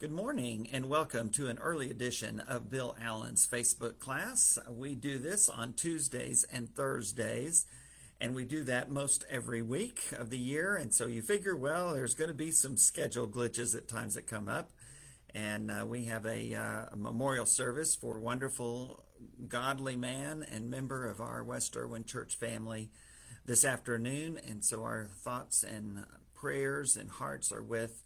Good morning and welcome to an early edition of Bill Allen's Facebook class. We do this on Tuesdays and Thursdays, and we do that most every week of the year. And so you figure, well, there's going to be some schedule glitches at times that come up. And uh, we have a, uh, a, memorial service for wonderful, godly man and member of our West Irwin church family this afternoon. And so our thoughts and prayers and hearts are with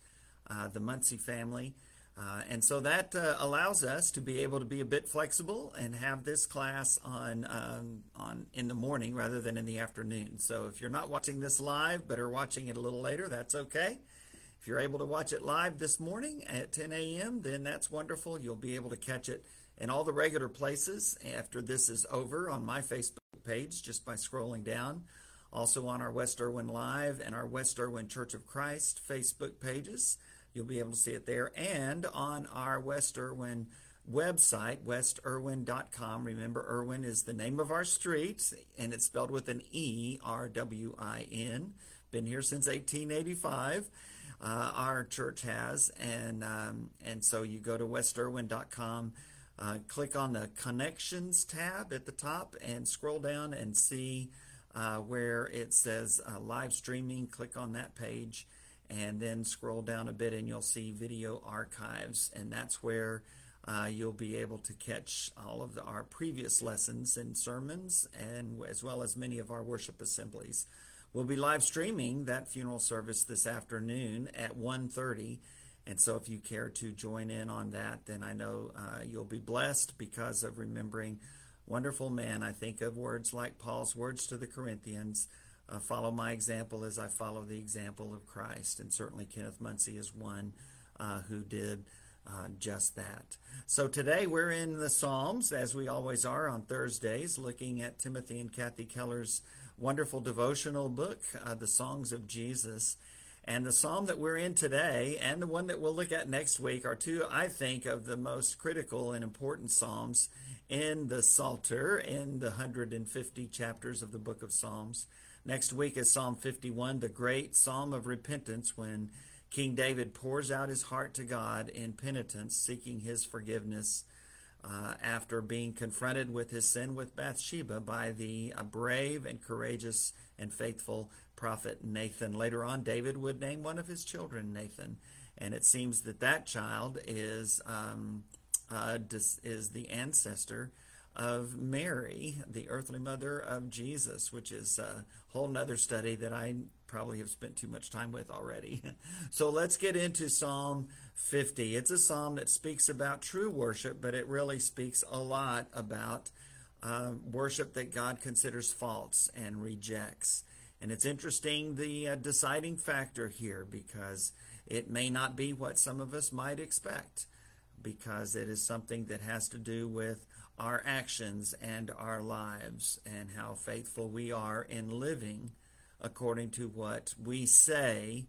uh, the Muncie family. Uh, and so that uh, allows us to be able to be a bit flexible and have this class on um, on in the morning rather than in the afternoon. So if you're not watching this live but are watching it a little later, that's okay. If you're able to watch it live this morning at 10 a.m., then that's wonderful. You'll be able to catch it in all the regular places after this is over on my Facebook page just by scrolling down. Also on our West Irwin Live and our West Irwin Church of Christ Facebook pages. You'll be able to see it there. And on our West Irwin website, westirwin.com. Remember, Irwin is the name of our street, and it's spelled with an E, R W I N. Been here since 1885. Uh, our church has, and um, and so you go to westirwin.com, uh, click on the connections tab at the top, and scroll down and see uh, where it says uh, live streaming. Click on that page, and then scroll down a bit and you'll see video archives and that's where uh, you'll be able to catch all of the, our previous lessons and sermons and as well as many of our worship assemblies. We'll be live streaming that funeral service this afternoon at 1.30 and so if you care to join in on that then i know uh, you'll be blessed because of remembering wonderful man. I think of words like paul's words to the corinthians uh, follow my example as I follow the example of Christ. And certainly Kenneth Muncie is one uh, who did uh, just that. So today we're in the Psalms, as we always are on Thursdays, looking at Timothy and Kathy Keller's wonderful devotional book, uh, The Songs of Jesus. And the psalm that we're in today and the one that we'll look at next week are two, I think, of the most critical and important psalms in the Psalter, in the 150 chapters of the book of Psalms. Next week is Psalm 51, the great psalm of repentance when King David pours out his heart to God in penitence, seeking his forgiveness uh, after being confronted with his sin with Bathsheba by the uh, brave and courageous and faithful prophet Nathan. Later on, David would name one of his children Nathan, and it seems that that child is um, uh, is the ancestor of Mary, the earthly mother of Jesus, which is a whole nother study that I probably have spent too much time with already. so let's get into Psalm 50. It's a psalm that speaks about true worship, but it really speaks a lot about uh, worship that God considers false and rejects. And it's interesting the uh, deciding factor here because it may not be what some of us might expect because it is something that has to do with our actions and our lives and how faithful we are in living according to what we say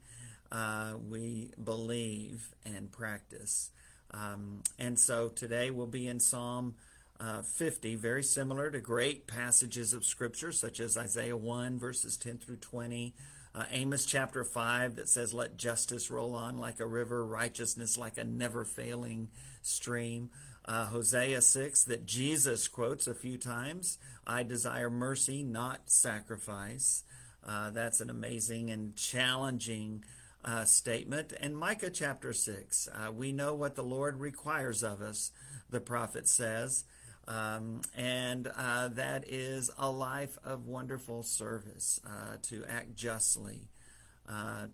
uh, we believe and practice. Um, and so today we'll be in Psalm uh, 50, very similar to great passages of Scripture, such as Isaiah 1, verses 10 through 20, uh, Amos chapter 5, that says, Let justice roll on like a river, righteousness like a never failing stream uh, Hosea 6 that Jesus quotes a few times I desire mercy, not sacrifice. Uh, that's an amazing and challenging uh, statement. And Micah chapter 6, uh, we know what the Lord requires of us, the prophet says. Um, and uh, that is a life of wonderful service, uh, to act justly,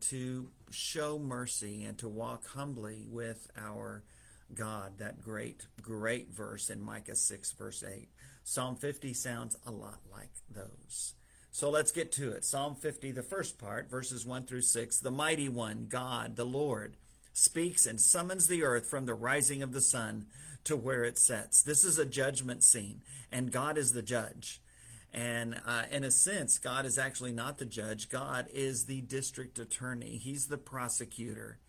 to show mercy, and to walk humbly with our God, that great, great verse in Micah 6, verse 8. Psalm 50 sounds a lot like those. So let's get to it. Psalm 50, the first part, verses 1 through 6. The mighty one, God, the Lord, speaks and summons the earth from the rising of the sun to where it sets. This is a judgment scene, and God is the judge. And uh, in a sense, God is actually not the judge. God is the district attorney. He's the prosecutor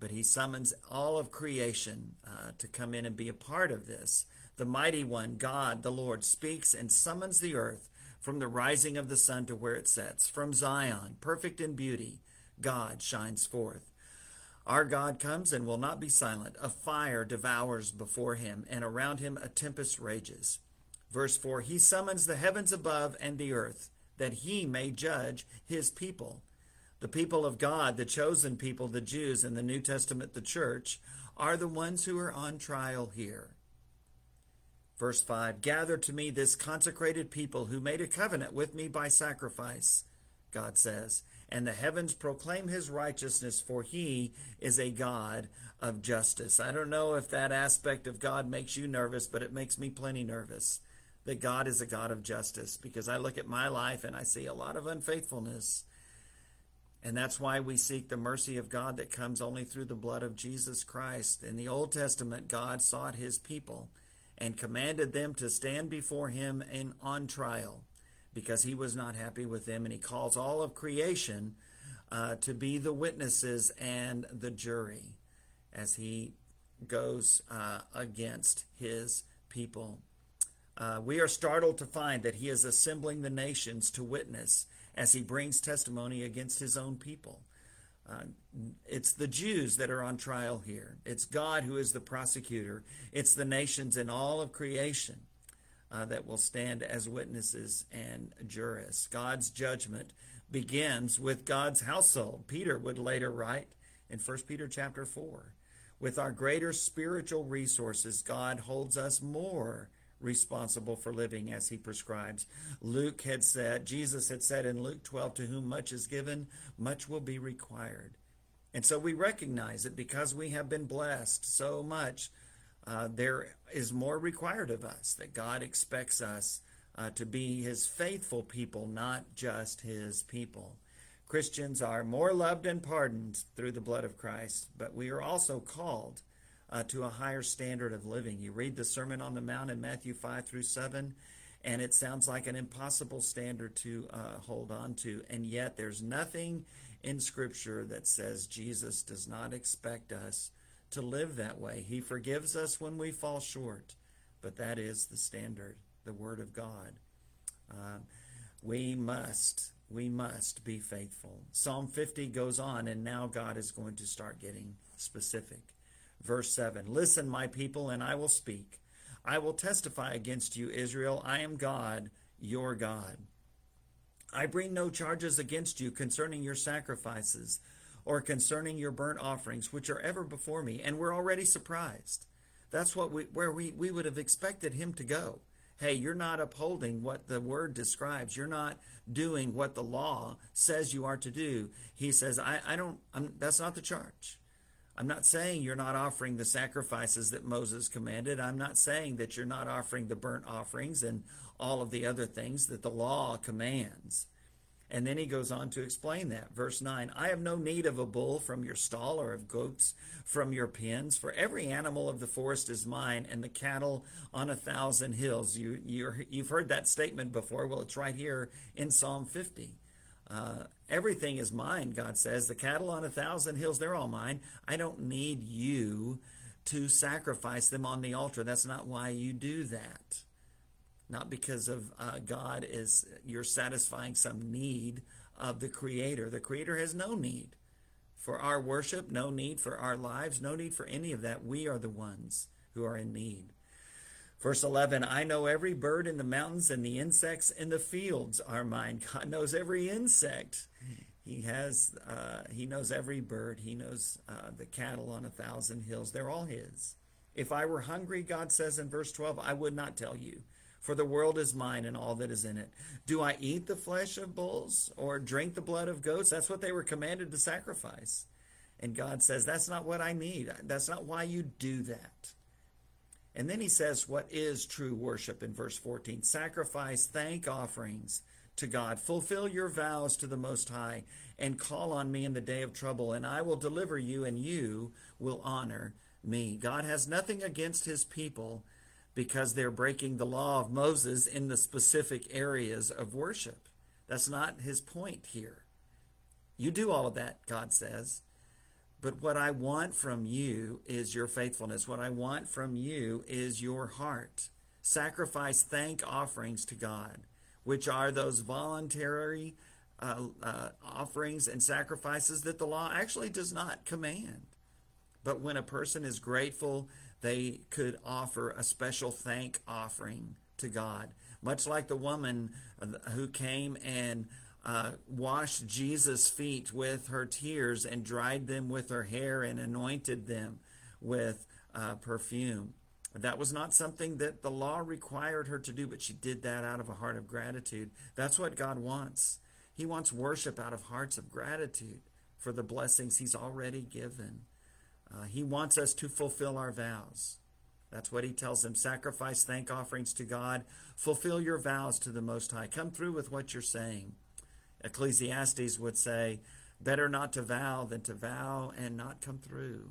but he summons all of creation uh, to come in and be a part of this. The mighty one, God, the Lord, speaks and summons the earth from the rising of the sun to where it sets. From Zion, perfect in beauty, God shines forth. Our God comes and will not be silent. A fire devours before him, and around him a tempest rages. Verse 4 He summons the heavens above and the earth, that he may judge his people. The people of God, the chosen people, the Jews, in the New Testament, the church, are the ones who are on trial here. Verse 5 Gather to me this consecrated people who made a covenant with me by sacrifice, God says, and the heavens proclaim his righteousness, for he is a God of justice. I don't know if that aspect of God makes you nervous, but it makes me plenty nervous that God is a God of justice because I look at my life and I see a lot of unfaithfulness. And that's why we seek the mercy of God that comes only through the blood of Jesus Christ. In the Old Testament, God sought his people and commanded them to stand before him in, on trial because he was not happy with them. And he calls all of creation uh, to be the witnesses and the jury as he goes uh, against his people. Uh, we are startled to find that he is assembling the nations to witness as he brings testimony against his own people. Uh, it's the Jews that are on trial here. It's God who is the prosecutor. It's the nations and all of creation uh, that will stand as witnesses and jurists. God's judgment begins with God's household. Peter would later write in 1 Peter chapter 4. With our greater spiritual resources, God holds us more responsible for living as he prescribes. Luke had said, Jesus had said in Luke 12, to whom much is given, much will be required. And so we recognize that because we have been blessed so much, uh, there is more required of us, that God expects us uh, to be his faithful people, not just his people. Christians are more loved and pardoned through the blood of Christ, but we are also called uh, to a higher standard of living. You read the Sermon on the Mount in Matthew 5 through 7, and it sounds like an impossible standard to uh, hold on to. And yet, there's nothing in Scripture that says Jesus does not expect us to live that way. He forgives us when we fall short, but that is the standard, the Word of God. Uh, we must, we must be faithful. Psalm 50 goes on, and now God is going to start getting specific. Verse 7 Listen, my people, and I will speak. I will testify against you, Israel. I am God, your God. I bring no charges against you concerning your sacrifices or concerning your burnt offerings, which are ever before me. And we're already surprised. That's what we, where we, we would have expected him to go. Hey, you're not upholding what the word describes. You're not doing what the law says you are to do. He says, I, I don't, I'm, that's not the charge. I'm not saying you're not offering the sacrifices that Moses commanded. I'm not saying that you're not offering the burnt offerings and all of the other things that the law commands. And then he goes on to explain that. Verse 9 I have no need of a bull from your stall or of goats from your pens, for every animal of the forest is mine, and the cattle on a thousand hills. You, you have heard that statement before. Well, it's right here in Psalm 50. Uh, everything is mine, God says. The cattle on a thousand hills, they're all mine. I don't need you to sacrifice them on the altar. That's not why you do that. Not because of uh, God is you're satisfying some need of the Creator. The Creator has no need for our worship, no need for our lives, no need for any of that. We are the ones who are in need. Verse 11, I know every bird in the mountains and the insects in the fields are mine. God knows every insect. He has, uh, he knows every bird. He knows uh, the cattle on a thousand hills. They're all his. If I were hungry, God says in verse 12, I would not tell you, for the world is mine and all that is in it. Do I eat the flesh of bulls or drink the blood of goats? That's what they were commanded to sacrifice. And God says, that's not what I need. That's not why you do that. And then he says what is true worship in verse 14 sacrifice thank offerings to God. Fulfill your vows to the Most High and call on me in the day of trouble, and I will deliver you, and you will honor me. God has nothing against his people because they're breaking the law of Moses in the specific areas of worship. That's not his point here. You do all of that, God says. But what I want from you is your faithfulness. What I want from you is your heart. Sacrifice thank offerings to God, which are those voluntary uh, uh, offerings and sacrifices that the law actually does not command. But when a person is grateful, they could offer a special thank offering to God. Much like the woman who came and uh, washed Jesus' feet with her tears and dried them with her hair and anointed them with uh, perfume. That was not something that the law required her to do, but she did that out of a heart of gratitude. That's what God wants. He wants worship out of hearts of gratitude for the blessings He's already given. Uh, he wants us to fulfill our vows. That's what He tells them. Sacrifice thank offerings to God. Fulfill your vows to the Most High. Come through with what you're saying. Ecclesiastes would say, better not to vow than to vow and not come through.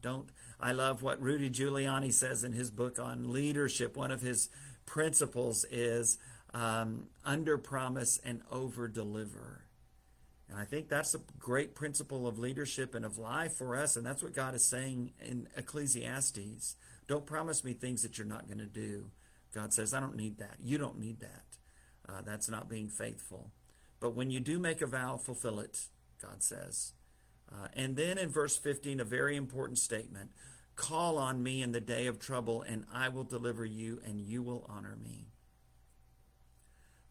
Don't I love what Rudy Giuliani says in his book on leadership. One of his principles is um, under promise and over deliver. And I think that's a great principle of leadership and of life for us. And that's what God is saying in Ecclesiastes. Don't promise me things that you're not going to do. God says, I don't need that. You don't need that. Uh, that's not being faithful. But when you do make a vow, fulfill it, God says. Uh, and then in verse 15, a very important statement Call on me in the day of trouble, and I will deliver you, and you will honor me.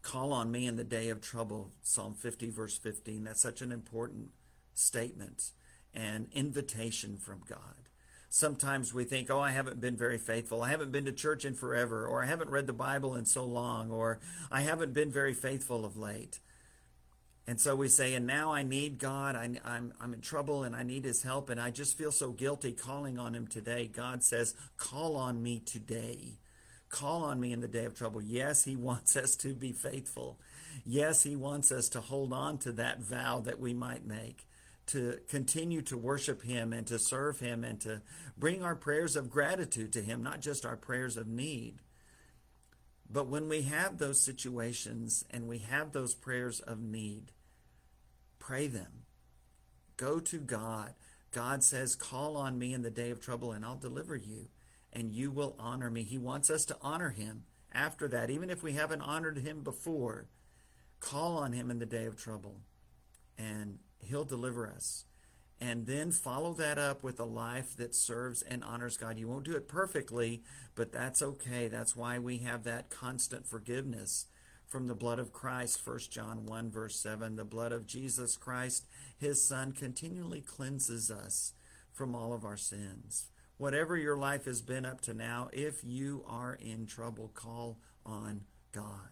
Call on me in the day of trouble, Psalm 50, verse 15. That's such an important statement and invitation from God. Sometimes we think, oh, I haven't been very faithful. I haven't been to church in forever, or I haven't read the Bible in so long, or I haven't been very faithful of late. And so we say, and now I need God. I, am I'm, I'm in trouble and I need his help. And I just feel so guilty calling on him today. God says, call on me today. Call on me in the day of trouble. Yes, he wants us to be faithful. Yes, he wants us to hold on to that vow that we might make, to continue to worship him and to serve him and to bring our prayers of gratitude to him, not just our prayers of need. But when we have those situations and we have those prayers of need, Pray them. Go to God. God says, Call on me in the day of trouble, and I'll deliver you, and you will honor me. He wants us to honor him after that, even if we haven't honored him before. Call on him in the day of trouble, and he'll deliver us. And then follow that up with a life that serves and honors God. You won't do it perfectly, but that's okay. That's why we have that constant forgiveness from the blood of Christ, 1 John 1, verse 7. The blood of Jesus Christ, his Son, continually cleanses us from all of our sins. Whatever your life has been up to now, if you are in trouble, call on God.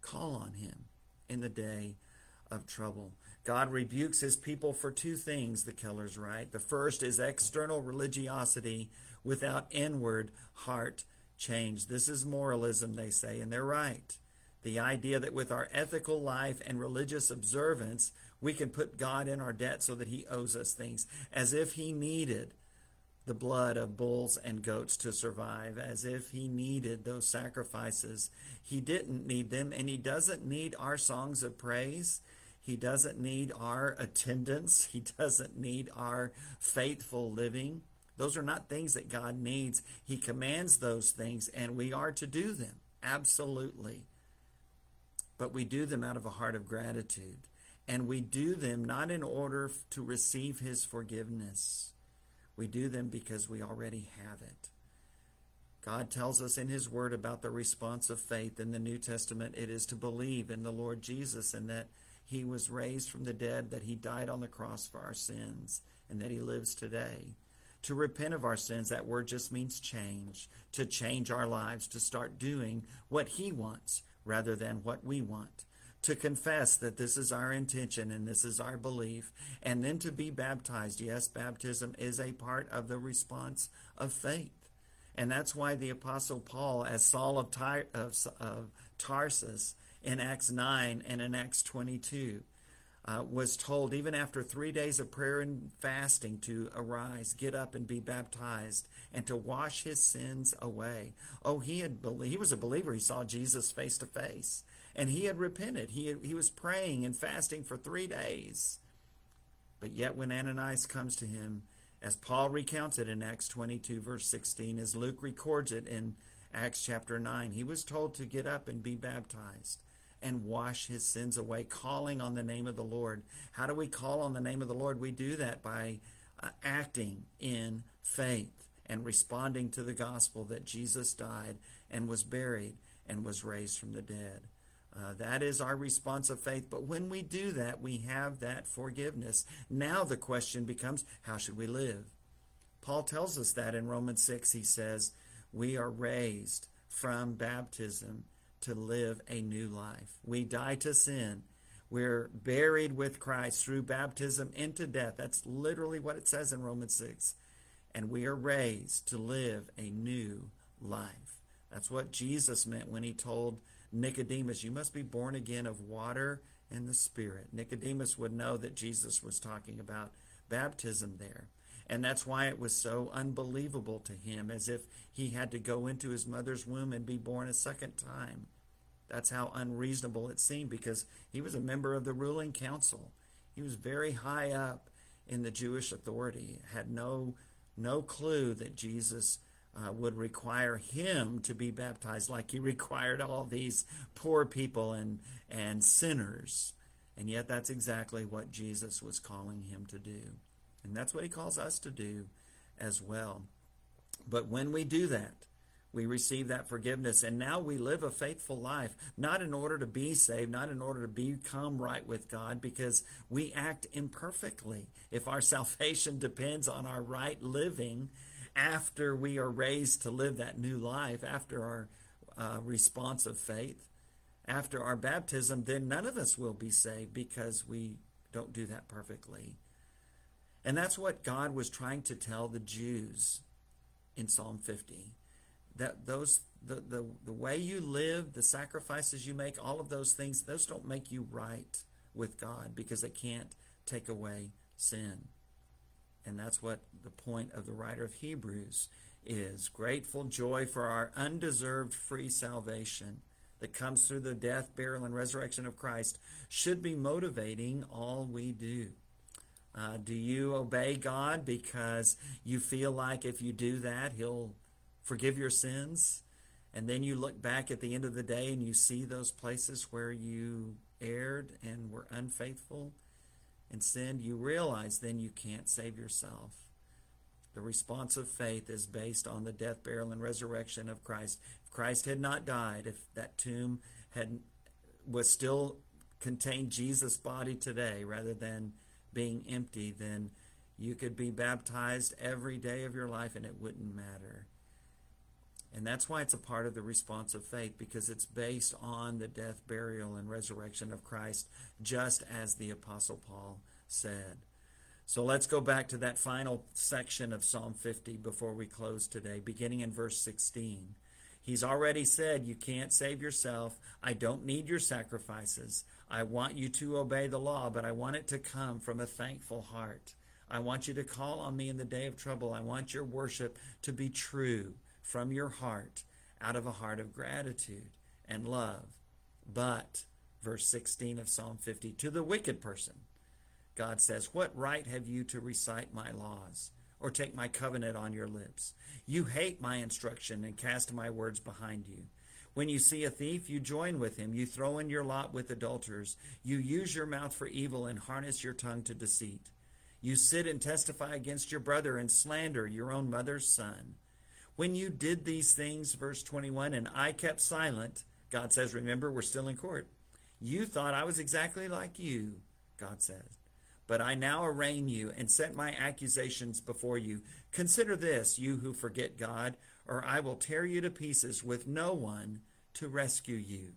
Call on him in the day of trouble. God rebukes his people for two things, the Kellers write. The first is external religiosity without inward heart change. This is moralism, they say, and they're right. The idea that with our ethical life and religious observance, we can put God in our debt so that he owes us things, as if he needed the blood of bulls and goats to survive, as if he needed those sacrifices. He didn't need them, and he doesn't need our songs of praise. He doesn't need our attendance. He doesn't need our faithful living. Those are not things that God needs. He commands those things, and we are to do them. Absolutely but we do them out of a heart of gratitude. And we do them not in order to receive his forgiveness. We do them because we already have it. God tells us in his word about the response of faith in the New Testament. It is to believe in the Lord Jesus and that he was raised from the dead, that he died on the cross for our sins, and that he lives today. To repent of our sins, that word just means change, to change our lives, to start doing what he wants rather than what we want. To confess that this is our intention and this is our belief, and then to be baptized. Yes, baptism is a part of the response of faith. And that's why the Apostle Paul, as Saul of, Ty- of, of Tarsus in Acts 9 and in Acts 22, uh, was told, even after three days of prayer and fasting, to arise, get up, and be baptized, and to wash his sins away. Oh, he had he was a believer. He saw Jesus face to face, and he had repented. He had, he was praying and fasting for three days. But yet, when Ananias comes to him, as Paul recounts it in Acts 22, verse 16, as Luke records it in Acts chapter 9, he was told to get up and be baptized and wash his sins away, calling on the name of the Lord. How do we call on the name of the Lord? We do that by uh, acting in faith and responding to the gospel that Jesus died and was buried and was raised from the dead. Uh, that is our response of faith. But when we do that, we have that forgiveness. Now the question becomes how should we live? Paul tells us that in Romans 6. He says, We are raised from baptism to live a new life. We die to sin. We're buried with Christ through baptism into death. That's literally what it says in Romans 6. And we are raised to live a new life. That's what Jesus meant when he told Nicodemus, You must be born again of water and the Spirit. Nicodemus would know that Jesus was talking about baptism there. And that's why it was so unbelievable to him, as if he had to go into his mother's womb and be born a second time. That's how unreasonable it seemed because he was a member of the ruling council. He was very high up in the Jewish authority, had no, no clue that Jesus uh, would require him to be baptized like he required all these poor people and, and sinners. And yet, that's exactly what Jesus was calling him to do. And that's what he calls us to do as well. But when we do that, we receive that forgiveness and now we live a faithful life not in order to be saved not in order to become right with god because we act imperfectly if our salvation depends on our right living after we are raised to live that new life, after our uh, response of faith, after our baptism, then none of us will be saved because we don't do that perfectly. And that's what God was trying to tell the Jews in Psalm 50. That those the, the, the way you live, the sacrifices you make, all of those things, those don't make you right with God because they can't take away sin. And that's what the point of the writer of Hebrews is grateful joy for our undeserved free salvation that comes through the death, burial, and resurrection of Christ should be motivating all we do. Uh, do you obey God because you feel like if you do that, He'll forgive your sins? And then you look back at the end of the day and you see those places where you erred and were unfaithful and sinned, you realize then you can't save yourself. The response of faith is based on the death, burial, and resurrection of Christ. If Christ had not died, if that tomb had was still contained Jesus' body today rather than being empty, then you could be baptized every day of your life and it wouldn't matter. And that's why it's a part of the response of faith, because it's based on the death, burial, and resurrection of Christ, just as the Apostle Paul said. So let's go back to that final section of Psalm 50 before we close today, beginning in verse 16. He's already said, You can't save yourself. I don't need your sacrifices. I want you to obey the law, but I want it to come from a thankful heart. I want you to call on me in the day of trouble. I want your worship to be true from your heart out of a heart of gratitude and love. But, verse 16 of Psalm 50, to the wicked person, God says, What right have you to recite my laws or take my covenant on your lips? You hate my instruction and cast my words behind you. When you see a thief, you join with him. You throw in your lot with adulterers. You use your mouth for evil and harness your tongue to deceit. You sit and testify against your brother and slander your own mother's son. When you did these things, verse 21, and I kept silent, God says, remember, we're still in court. You thought I was exactly like you, God says. But I now arraign you and set my accusations before you. Consider this, you who forget God, or I will tear you to pieces with no one to rescue you.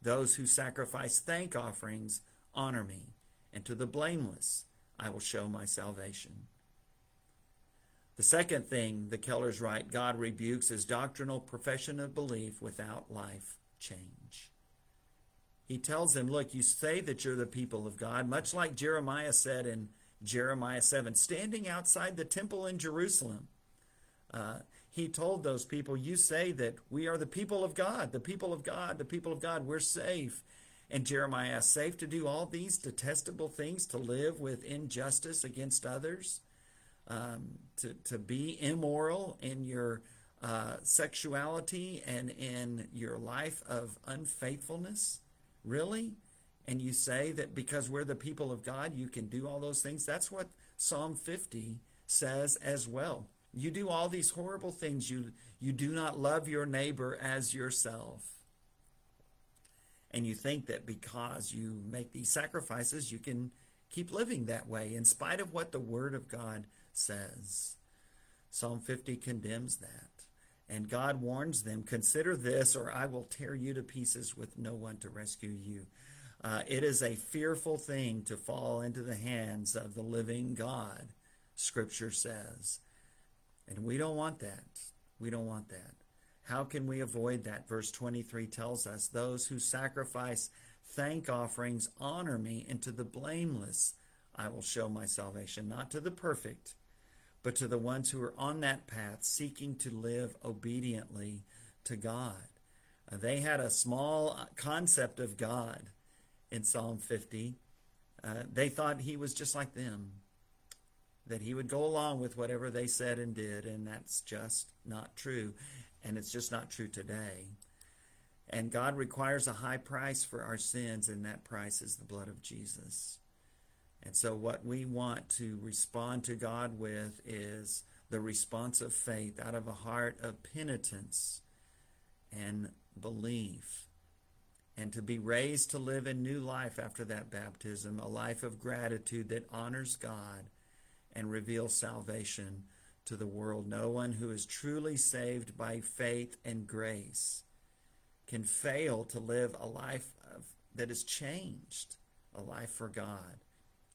Those who sacrifice thank offerings honor me, and to the blameless I will show my salvation. The second thing the Kellers write God rebukes is doctrinal profession of belief without life change. He tells them, Look, you say that you're the people of God, much like Jeremiah said in Jeremiah 7, standing outside the temple in Jerusalem. Uh, he told those people, You say that we are the people of God, the people of God, the people of God, we're safe. And Jeremiah, safe to do all these detestable things, to live with injustice against others? Um, to, to be immoral in your uh, sexuality and in your life of unfaithfulness? Really? And you say that because we're the people of God, you can do all those things? That's what Psalm 50 says as well. You do all these horrible things. You, you do not love your neighbor as yourself. And you think that because you make these sacrifices, you can keep living that way in spite of what the Word of God says. Psalm 50 condemns that. And God warns them consider this, or I will tear you to pieces with no one to rescue you. Uh, it is a fearful thing to fall into the hands of the living God, Scripture says. And we don't want that. We don't want that. How can we avoid that? Verse 23 tells us those who sacrifice thank offerings honor me, and to the blameless I will show my salvation, not to the perfect, but to the ones who are on that path seeking to live obediently to God. Uh, they had a small uh, concept of God in Psalm 50. Uh, they thought he was just like them, that he would go along with whatever they said and did, and that's just not true. And it's just not true today. And God requires a high price for our sins, and that price is the blood of Jesus. And so, what we want to respond to God with is the response of faith out of a heart of penitence and belief. And to be raised to live a new life after that baptism, a life of gratitude that honors God and reveals salvation to the world. No one who is truly saved by faith and grace can fail to live a life of, that is changed, a life for God.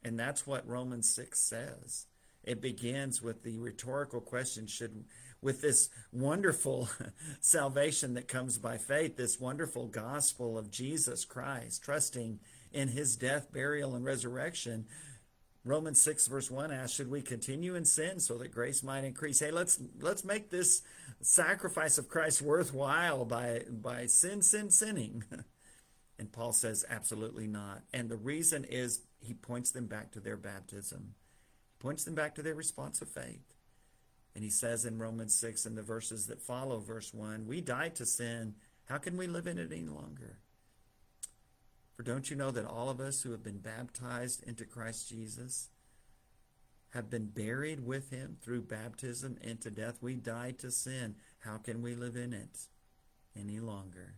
And that's what Romans 6 says. It begins with the rhetorical question should with this wonderful salvation that comes by faith, this wonderful gospel of Jesus Christ, trusting in his death, burial, and resurrection. Romans 6 verse 1 asks, should we continue in sin so that grace might increase? Hey, let's let's make this sacrifice of Christ worthwhile by by sin, sin, sinning. and Paul says, absolutely not. And the reason is he points them back to their baptism. Points them back to their response of faith. And he says in Romans 6 and the verses that follow verse 1, we died to sin. How can we live in it any longer? For don't you know that all of us who have been baptized into Christ Jesus have been buried with him through baptism into death? We died to sin. How can we live in it any longer?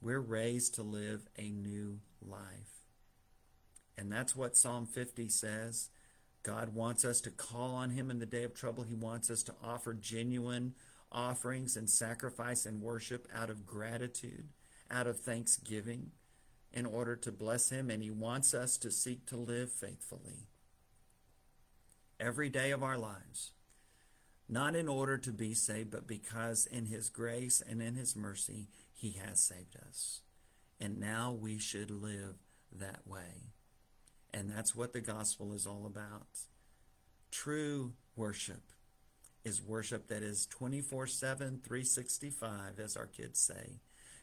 We're raised to live a new life. And that's what Psalm 50 says. God wants us to call on him in the day of trouble. He wants us to offer genuine offerings and sacrifice and worship out of gratitude, out of thanksgiving in order to bless him, and he wants us to seek to live faithfully every day of our lives, not in order to be saved, but because in his grace and in his mercy, he has saved us. And now we should live that way. And that's what the gospel is all about. True worship is worship that is 24 7, 365, as our kids say.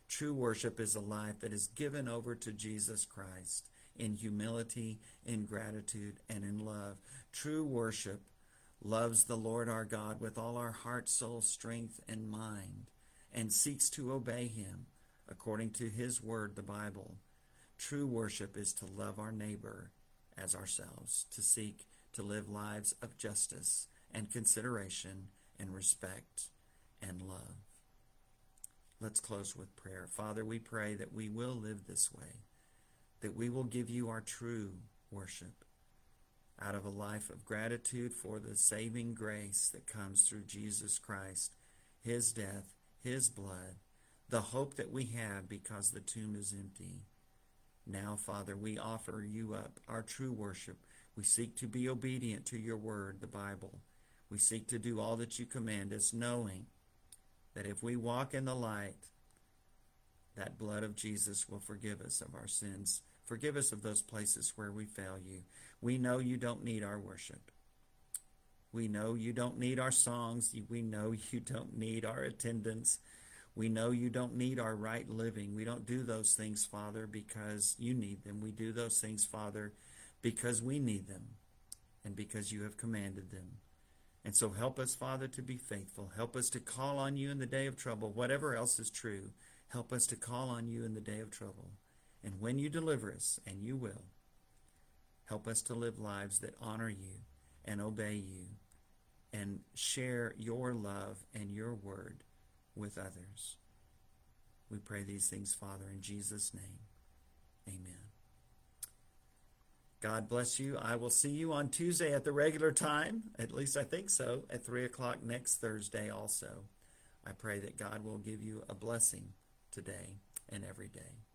True worship is a life that is given over to Jesus Christ in humility, in gratitude, and in love. True worship loves the Lord our God with all our heart, soul, strength, and mind, and seeks to obey him according to his word, the Bible. True worship is to love our neighbor as ourselves, to seek to live lives of justice and consideration and respect and love. Let's close with prayer. Father, we pray that we will live this way, that we will give you our true worship out of a life of gratitude for the saving grace that comes through Jesus Christ, his death, his blood, the hope that we have because the tomb is empty. Now, Father, we offer you up our true worship. We seek to be obedient to your word, the Bible. We seek to do all that you command us, knowing that if we walk in the light, that blood of Jesus will forgive us of our sins. Forgive us of those places where we fail you. We know you don't need our worship. We know you don't need our songs. We know you don't need our attendance. We know you don't need our right living. We don't do those things, Father, because you need them. We do those things, Father, because we need them and because you have commanded them. And so help us, Father, to be faithful. Help us to call on you in the day of trouble. Whatever else is true, help us to call on you in the day of trouble. And when you deliver us, and you will, help us to live lives that honor you and obey you and share your love and your word with others. We pray these things, Father, in Jesus' name. Amen. God bless you. I will see you on Tuesday at the regular time. At least I think so, at 3 o'clock next Thursday also. I pray that God will give you a blessing today and every day.